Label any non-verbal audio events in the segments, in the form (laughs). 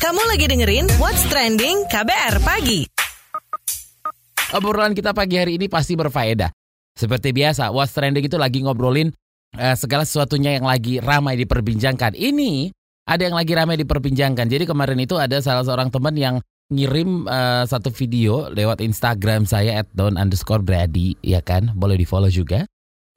Kamu lagi dengerin What's Trending KBR Pagi. Obrolan kita pagi hari ini pasti berfaedah. Seperti biasa, What's Trending itu lagi ngobrolin eh, segala sesuatunya yang lagi ramai diperbincangkan. Ini ada yang lagi ramai diperbincangkan. Jadi kemarin itu ada salah seorang teman yang ngirim eh, satu video lewat Instagram saya at don underscore Brady, ya kan? Boleh di follow juga.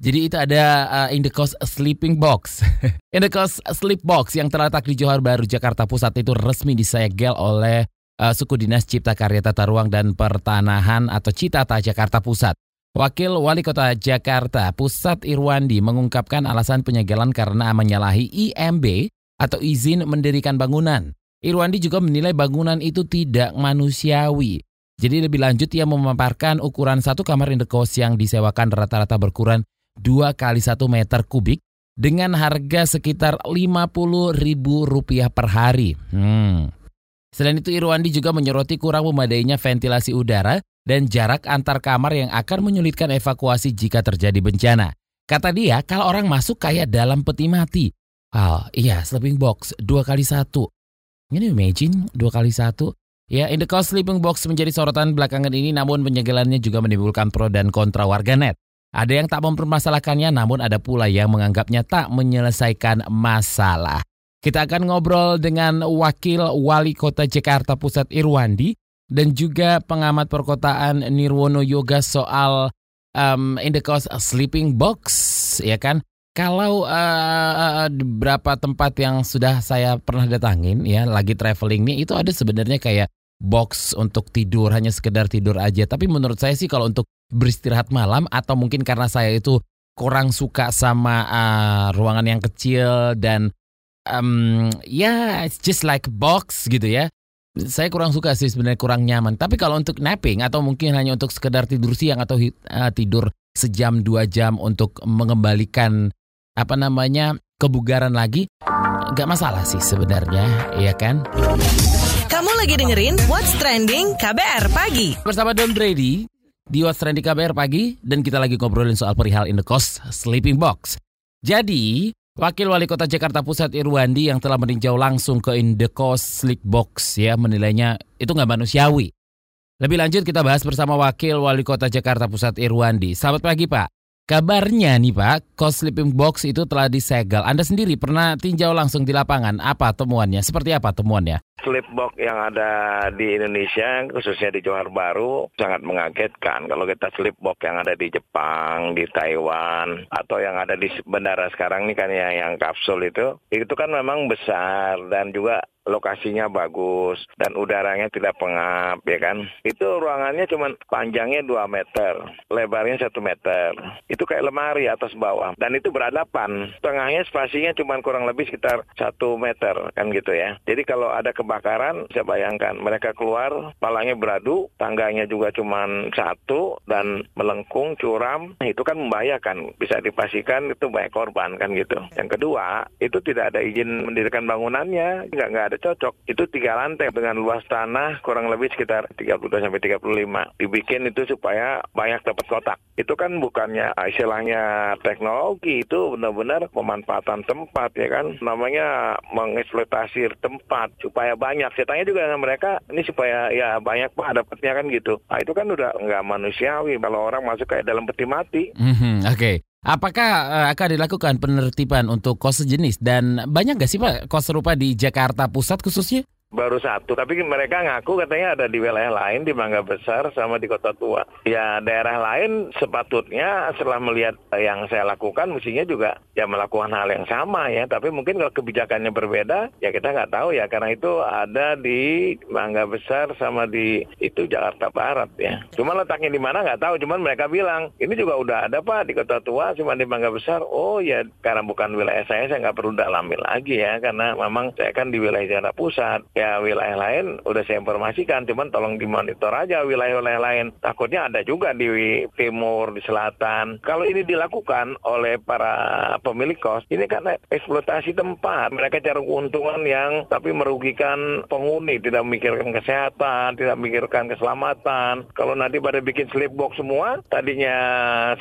Jadi itu ada uh, Indekos Sleeping Box. (laughs) Indekos Sleep Box yang terletak di Johar Baru, Jakarta Pusat itu resmi disegel oleh uh, Suku Dinas Cipta Karya Tata Ruang dan Pertanahan atau Citata Jakarta Pusat. Wakil Wali Kota Jakarta Pusat Irwandi mengungkapkan alasan penyegelan karena menyalahi IMB atau izin mendirikan bangunan. Irwandi juga menilai bangunan itu tidak manusiawi. Jadi lebih lanjut ia memaparkan ukuran satu kamar indekos yang disewakan rata-rata berkurang 2 kali 1 meter kubik dengan harga sekitar Rp50.000 per hari. Hmm. Selain itu Irwandi juga menyoroti kurang memadainya ventilasi udara dan jarak antar kamar yang akan menyulitkan evakuasi jika terjadi bencana. Kata dia, kalau orang masuk kayak dalam peti mati. Oh iya, sleeping box dua kali satu. Ini imagine dua kali satu. Ya, in the cost sleeping box menjadi sorotan belakangan ini namun penyegelannya juga menimbulkan pro dan kontra warganet. Ada yang tak mempermasalahkannya, namun ada pula yang menganggapnya tak menyelesaikan masalah. Kita akan ngobrol dengan Wakil Wali Kota Jakarta Pusat Irwandi dan juga pengamat perkotaan Nirwono Yoga soal um, in the cost sleeping box, ya kan? Kalau uh, beberapa tempat yang sudah saya pernah datangin, ya, lagi traveling nih, itu ada sebenarnya kayak box untuk tidur, hanya sekedar tidur aja. Tapi menurut saya sih kalau untuk beristirahat malam atau mungkin karena saya itu kurang suka sama uh, ruangan yang kecil dan um, ya yeah, it's just like box gitu ya. Saya kurang suka sih sebenarnya kurang nyaman. Tapi kalau untuk napping atau mungkin hanya untuk sekedar tidur siang atau uh, tidur sejam dua jam untuk mengembalikan apa namanya kebugaran lagi, nggak masalah sih sebenarnya, ya kan? Kamu lagi dengerin What's Trending KBR Pagi. Bersama Don Brady, di What's Trendy KBR pagi dan kita lagi ngobrolin soal perihal in the cost sleeping box. Jadi, Wakil Wali Kota Jakarta Pusat Irwandi yang telah meninjau langsung ke Indekos Sleep Box ya menilainya itu nggak manusiawi. Lebih lanjut kita bahas bersama Wakil Wali Kota Jakarta Pusat Irwandi. Selamat pagi Pak. Kabarnya nih Pak, cost sleeping box itu telah disegel. Anda sendiri pernah tinjau langsung di lapangan. Apa temuannya? Seperti apa temuannya? Sleep box yang ada di Indonesia, khususnya di Johor Baru, sangat mengagetkan. Kalau kita sleep box yang ada di Jepang, di Taiwan, atau yang ada di bandara sekarang ini kan yang, yang kapsul itu, itu kan memang besar dan juga lokasinya bagus dan udaranya tidak pengap ya kan? Itu ruangannya cuma panjangnya 2 meter lebarnya 1 meter. Itu kayak lemari atas bawah. Dan itu berhadapan. Tengahnya spasinya cuma kurang lebih sekitar 1 meter kan gitu ya. Jadi kalau ada kebakaran saya bayangkan mereka keluar palangnya beradu tangganya juga cuma satu dan melengkung curam. Itu kan membahayakan. Bisa dipastikan itu banyak korban kan gitu. Yang kedua itu tidak ada izin mendirikan bangunannya. Nggak nggak ada cocok. Itu tiga lantai dengan luas tanah kurang lebih sekitar 32 sampai 35. Dibikin itu supaya banyak dapat kotak. Itu kan bukannya ah, istilahnya teknologi, itu benar-benar pemanfaatan tempat ya kan. Namanya mengeksploitasi tempat supaya banyak. Saya tanya juga dengan mereka, ini supaya ya banyak Pak dapatnya kan gitu. Nah, itu kan udah nggak manusiawi kalau orang masuk kayak dalam peti mati. Mm -hmm, Oke. Okay. Apakah uh, akan dilakukan penertiban untuk kos sejenis dan banyak nggak sih Pak kos serupa di Jakarta Pusat khususnya? Baru satu. Tapi mereka ngaku katanya ada di wilayah lain di Mangga Besar sama di Kota Tua. Ya daerah lain sepatutnya setelah melihat yang saya lakukan mestinya juga ya melakukan hal yang sama ya. Tapi mungkin kalau kebijakannya berbeda ya kita nggak tahu ya karena itu ada di Mangga Besar sama di itu Jakarta Barat ya. Cuma letaknya di mana nggak tahu. Cuman mereka bilang ini juga udah ada pak di Kota Tua cuma di Mangga Besar. Oh ya karena bukan wilayah saya saya nggak perlu dalami lagi ya karena memang saya kan di wilayah Jakarta Pusat. Ya ya wilayah lain udah saya informasikan, cuman tolong dimonitor aja wilayah-wilayah lain. Takutnya ada juga di timur, di selatan. Kalau ini dilakukan oleh para pemilik kos, ini kan eksploitasi tempat. Mereka cari keuntungan yang tapi merugikan penghuni, tidak memikirkan kesehatan, tidak memikirkan keselamatan. Kalau nanti pada bikin slip box semua, tadinya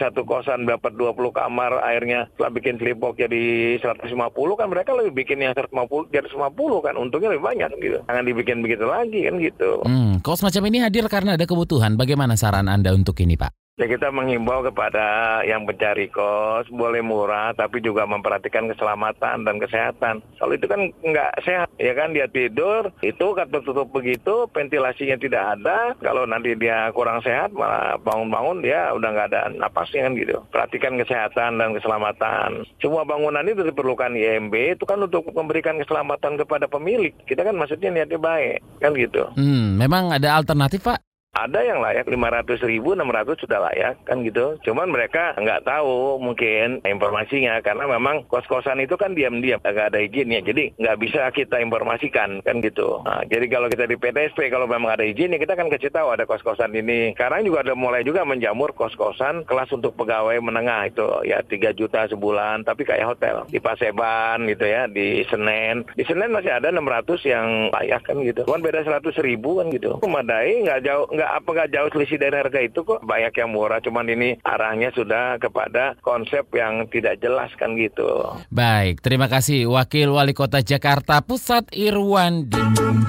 satu kosan dapat 20 kamar, akhirnya setelah bikin slip box jadi 150 kan mereka lebih bikin yang 150 jadi 150 kan untungnya lebih banyak gitu. Jangan dibikin begitu lagi kan gitu. Hmm, kalau semacam ini hadir karena ada kebutuhan. Bagaimana saran Anda untuk ini, Pak? Ya kita menghimbau kepada yang mencari kos boleh murah tapi juga memperhatikan keselamatan dan kesehatan. Kalau itu kan nggak sehat ya kan dia tidur itu tertutup begitu ventilasinya tidak ada. Kalau nanti dia kurang sehat malah bangun-bangun dia udah nggak ada napasnya kan gitu. Perhatikan kesehatan dan keselamatan. Semua bangunan itu diperlukan IMB itu kan untuk memberikan keselamatan kepada pemilik. Kita kan maksudnya niatnya baik kan gitu. Hmm, memang ada alternatif Pak? Ada yang layak 500 ribu, 600 sudah layak kan gitu. Cuman mereka nggak tahu mungkin informasinya karena memang kos-kosan itu kan diam-diam nggak ada izinnya. Jadi nggak bisa kita informasikan kan gitu. Nah, jadi kalau kita di PTSP kalau memang ada izinnya kita kan kasih tahu ada kos-kosan ini. Sekarang juga ada mulai juga menjamur kos-kosan kelas untuk pegawai menengah itu ya 3 juta sebulan tapi kayak hotel di Paseban gitu ya di Senen. Di Senen masih ada 600 yang layak kan gitu. Cuman beda 100 ribu kan gitu. Memadai nggak jauh nggak apa nggak jauh selisih dari harga itu kok banyak yang murah cuman ini arahnya sudah kepada konsep yang tidak jelas kan gitu. Baik, terima kasih Wakil Wali Kota Jakarta Pusat Irwandi.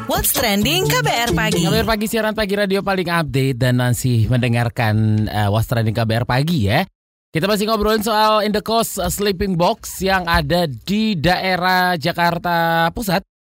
What's trending KBR pagi. KBR pagi siaran pagi radio paling update dan masih mendengarkan uh, What's trending KBR pagi ya. Kita masih ngobrolin soal in the coast sleeping box yang ada di daerah Jakarta Pusat.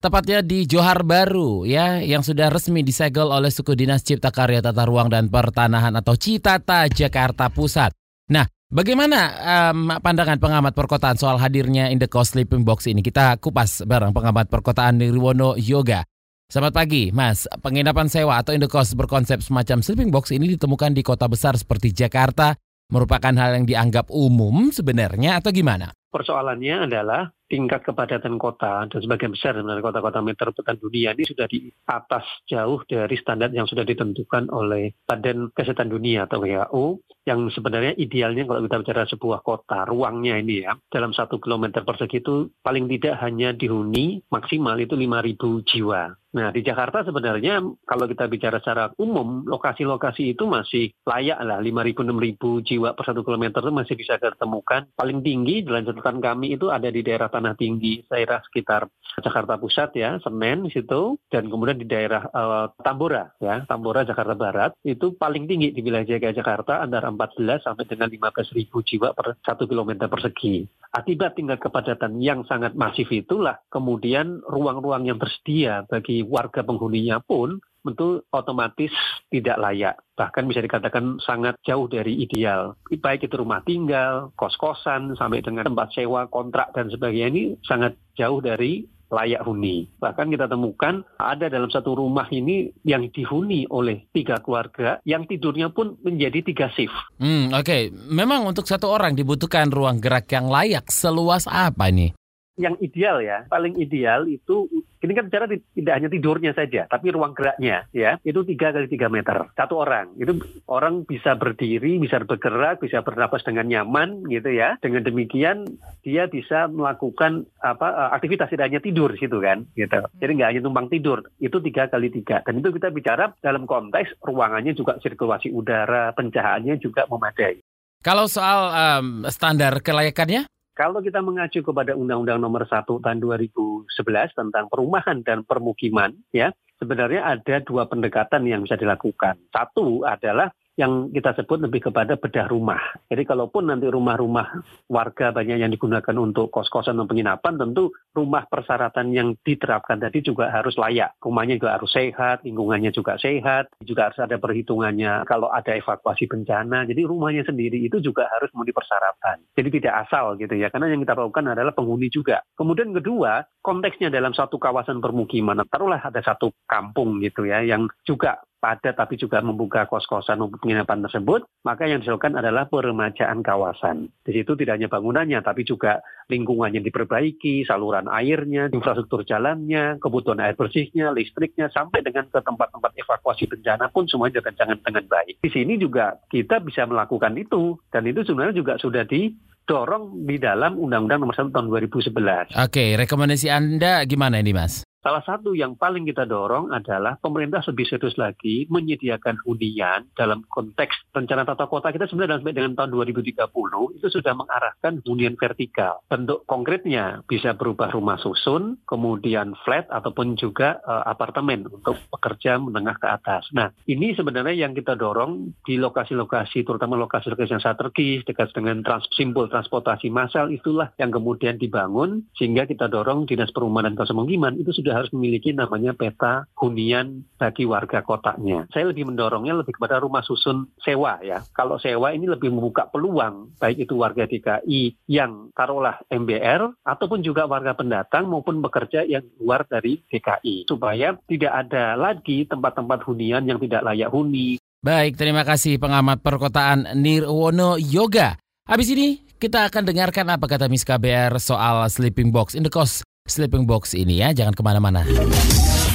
Tepatnya di Johar Baru ya yang sudah resmi disegel oleh suku Dinas Cipta Karya Tata Ruang dan Pertanahan atau Citata Jakarta Pusat. Nah, bagaimana um, pandangan pengamat perkotaan soal hadirnya in the coast sleeping box ini? Kita kupas bareng pengamat perkotaan Nirwono Yoga. Selamat pagi, Mas. Penginapan sewa atau in the coast berkonsep semacam sleeping box ini ditemukan di kota besar seperti Jakarta merupakan hal yang dianggap umum sebenarnya atau gimana? Persoalannya adalah tingkat kepadatan kota dan sebagian besar sebenarnya kota-kota metropolitan dunia ini sudah di atas jauh dari standar yang sudah ditentukan oleh Badan Kesehatan Dunia atau WHO yang sebenarnya idealnya kalau kita bicara sebuah kota ruangnya ini ya dalam satu kilometer persegi itu paling tidak hanya dihuni maksimal itu 5.000 jiwa. Nah di Jakarta sebenarnya kalau kita bicara secara umum lokasi-lokasi itu masih layak lah 5.000-6.000 jiwa per satu kilometer itu masih bisa ditemukan. Paling tinggi dalam catatan kami itu ada di daerah tanah tinggi daerah sekitar Jakarta Pusat ya, Senen situ dan kemudian di daerah uh, Tambora ya, Tambora Jakarta Barat itu paling tinggi di wilayah Jakarta antara 14 sampai dengan 15 ribu jiwa per satu kilometer persegi. Akibat tingkat kepadatan yang sangat masif itulah kemudian ruang-ruang yang tersedia bagi warga penghuninya pun tentu otomatis tidak layak. Bahkan bisa dikatakan sangat jauh dari ideal. Baik itu rumah tinggal, kos-kosan, sampai dengan tempat sewa, kontrak, dan sebagainya ini sangat jauh dari layak huni. Bahkan kita temukan ada dalam satu rumah ini yang dihuni oleh tiga keluarga yang tidurnya pun menjadi tiga shift. Hmm, Oke, okay. memang untuk satu orang dibutuhkan ruang gerak yang layak seluas apa nih? Yang ideal ya, paling ideal itu ini kan bicara tidak hanya tidurnya saja, tapi ruang geraknya ya itu tiga kali tiga meter satu orang. Itu orang bisa berdiri, bisa bergerak, bisa bernapas dengan nyaman gitu ya. Dengan demikian dia bisa melakukan apa eh, aktivitas tidak hanya tidur situ kan gitu. Jadi nggak hanya tumpang tidur, itu tiga kali tiga. Dan itu kita bicara dalam konteks ruangannya juga sirkulasi udara, pencahayaannya juga memadai. Kalau soal um, standar kelayakannya? Kalau kita mengacu kepada Undang-Undang Nomor 1 Tahun 2011 tentang perumahan dan permukiman, ya sebenarnya ada dua pendekatan yang bisa dilakukan. Satu adalah yang kita sebut lebih kepada bedah rumah. Jadi kalaupun nanti rumah-rumah warga banyak yang digunakan untuk kos-kosan dan penginapan, tentu rumah persyaratan yang diterapkan tadi juga harus layak. Rumahnya juga harus sehat, lingkungannya juga sehat, juga harus ada perhitungannya kalau ada evakuasi bencana. Jadi rumahnya sendiri itu juga harus memenuhi persyaratan. Jadi tidak asal gitu ya, karena yang kita lakukan adalah penghuni juga. Kemudian kedua, konteksnya dalam satu kawasan permukiman, taruhlah ada satu kampung gitu ya, yang juga padat tapi juga membuka kos-kosan maupun penginapan tersebut, maka yang dilakukan adalah peremajaan kawasan. Di situ tidak hanya bangunannya, tapi juga lingkungannya diperbaiki, saluran airnya, infrastruktur jalannya, kebutuhan air bersihnya, listriknya, sampai dengan ke tempat-tempat evakuasi bencana pun semuanya jangan dengan baik. Di sini juga kita bisa melakukan itu, dan itu sebenarnya juga sudah didorong di dalam Undang-Undang Nomor 1 Tahun 2011. Oke, rekomendasi Anda gimana ini, Mas? Salah satu yang paling kita dorong adalah pemerintah lebih serius lagi menyediakan hunian dalam konteks rencana tata kota kita sebenarnya sampai dengan tahun 2030 itu sudah mengarahkan hunian vertikal. Bentuk konkretnya bisa berubah rumah susun, kemudian flat ataupun juga uh, apartemen untuk pekerja menengah ke atas. Nah, ini sebenarnya yang kita dorong di lokasi-lokasi terutama lokasi-lokasi yang strategis dekat dengan trans simbol transportasi massal itulah yang kemudian dibangun sehingga kita dorong Dinas Perumahan dan Kesemukiman itu sudah sudah harus memiliki namanya peta hunian bagi warga kotanya. Saya lebih mendorongnya lebih kepada rumah susun sewa ya. Kalau sewa ini lebih membuka peluang baik itu warga DKI yang taruhlah MBR ataupun juga warga pendatang maupun bekerja yang luar dari DKI supaya tidak ada lagi tempat-tempat hunian yang tidak layak huni. Baik, terima kasih pengamat perkotaan Nirwono Yoga. Habis ini kita akan dengarkan apa kata Miss KBR soal sleeping box in the cost sleeping box ini ya, jangan ke mana-mana.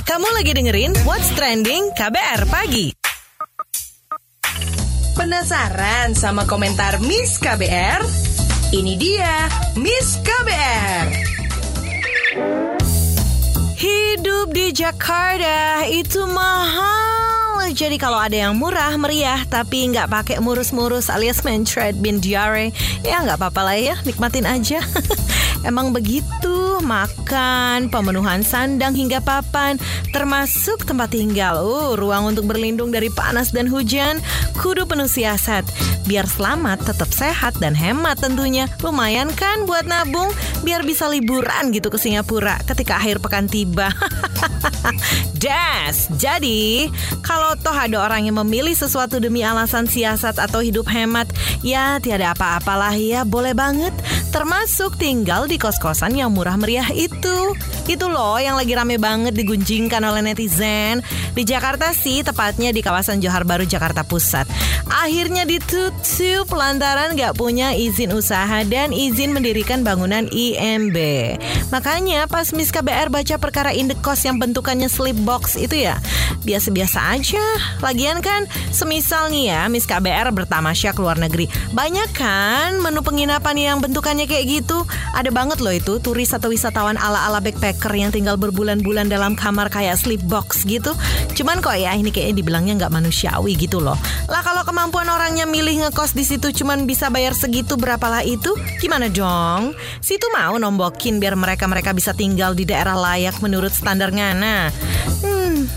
Kamu lagi dengerin What's Trending KBR Pagi. Penasaran sama komentar Miss KBR? Ini dia Miss KBR. Hidup di Jakarta itu mahal. Jadi kalau ada yang murah meriah tapi nggak pakai murus-murus alias mencret bin diare, ya nggak apa-apa lah ya, nikmatin aja. (laughs) Emang begitu, makan, pemenuhan sandang hingga papan, termasuk tempat tinggal. Uh, ruang untuk berlindung dari panas dan hujan, kudu penuh siasat. Biar selamat, tetap sehat dan hemat tentunya. Lumayan kan buat nabung, biar bisa liburan gitu ke Singapura ketika akhir pekan tiba. (laughs) (laughs) Das, jadi kalau toh ada orang yang memilih sesuatu demi alasan siasat atau hidup hemat, ya tiada apa-apalah ya, boleh banget. Termasuk tinggal di kos-kosan yang murah meriah itu. Itu loh yang lagi rame banget digunjingkan oleh netizen. Di Jakarta sih, tepatnya di kawasan Johar Baru, Jakarta Pusat. Akhirnya ditutup lantaran gak punya izin usaha dan izin mendirikan bangunan IMB. Makanya pas Miss KBR baca perkara indekos yang bentukannya slip box itu ya, biasa-biasa aja. Lagian kan, semisal nih ya, Miss KBR bertamasya ke luar negeri. Banyak kan menu penginapan yang bentukannya kayak gitu. Ada banget loh itu turis atau wisatawan ala-ala backpacker yang tinggal berbulan-bulan dalam kamar kayak sleep box gitu. Cuman kok ya ini kayaknya dibilangnya nggak manusiawi gitu loh. Lah kalau kemampuan orangnya milih ngekos di situ cuman bisa bayar segitu berapalah itu? Gimana dong? Situ mau nombokin biar mereka-mereka bisa tinggal di daerah layak menurut standar ngana.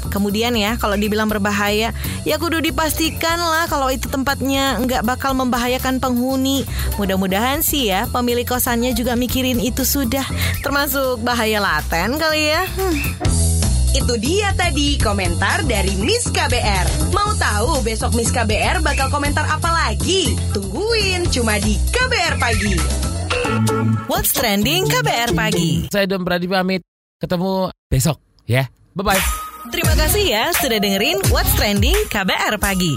Kemudian ya kalau dibilang berbahaya, ya kudu dipastikan lah kalau itu tempatnya nggak bakal membahayakan penghuni. Mudah-mudahan sih ya pemilik kosannya juga mikirin itu sudah, termasuk bahaya laten kali ya. Hmm. Itu dia tadi komentar dari Miss KBR. Mau tahu besok Miss KBR bakal komentar apa lagi? Tungguin cuma di KBR Pagi. What's Trending KBR Pagi. Saya Don Brady pamit. Ketemu besok ya. Bye-bye. Terima kasih ya sudah dengerin What's Trending KBR Pagi.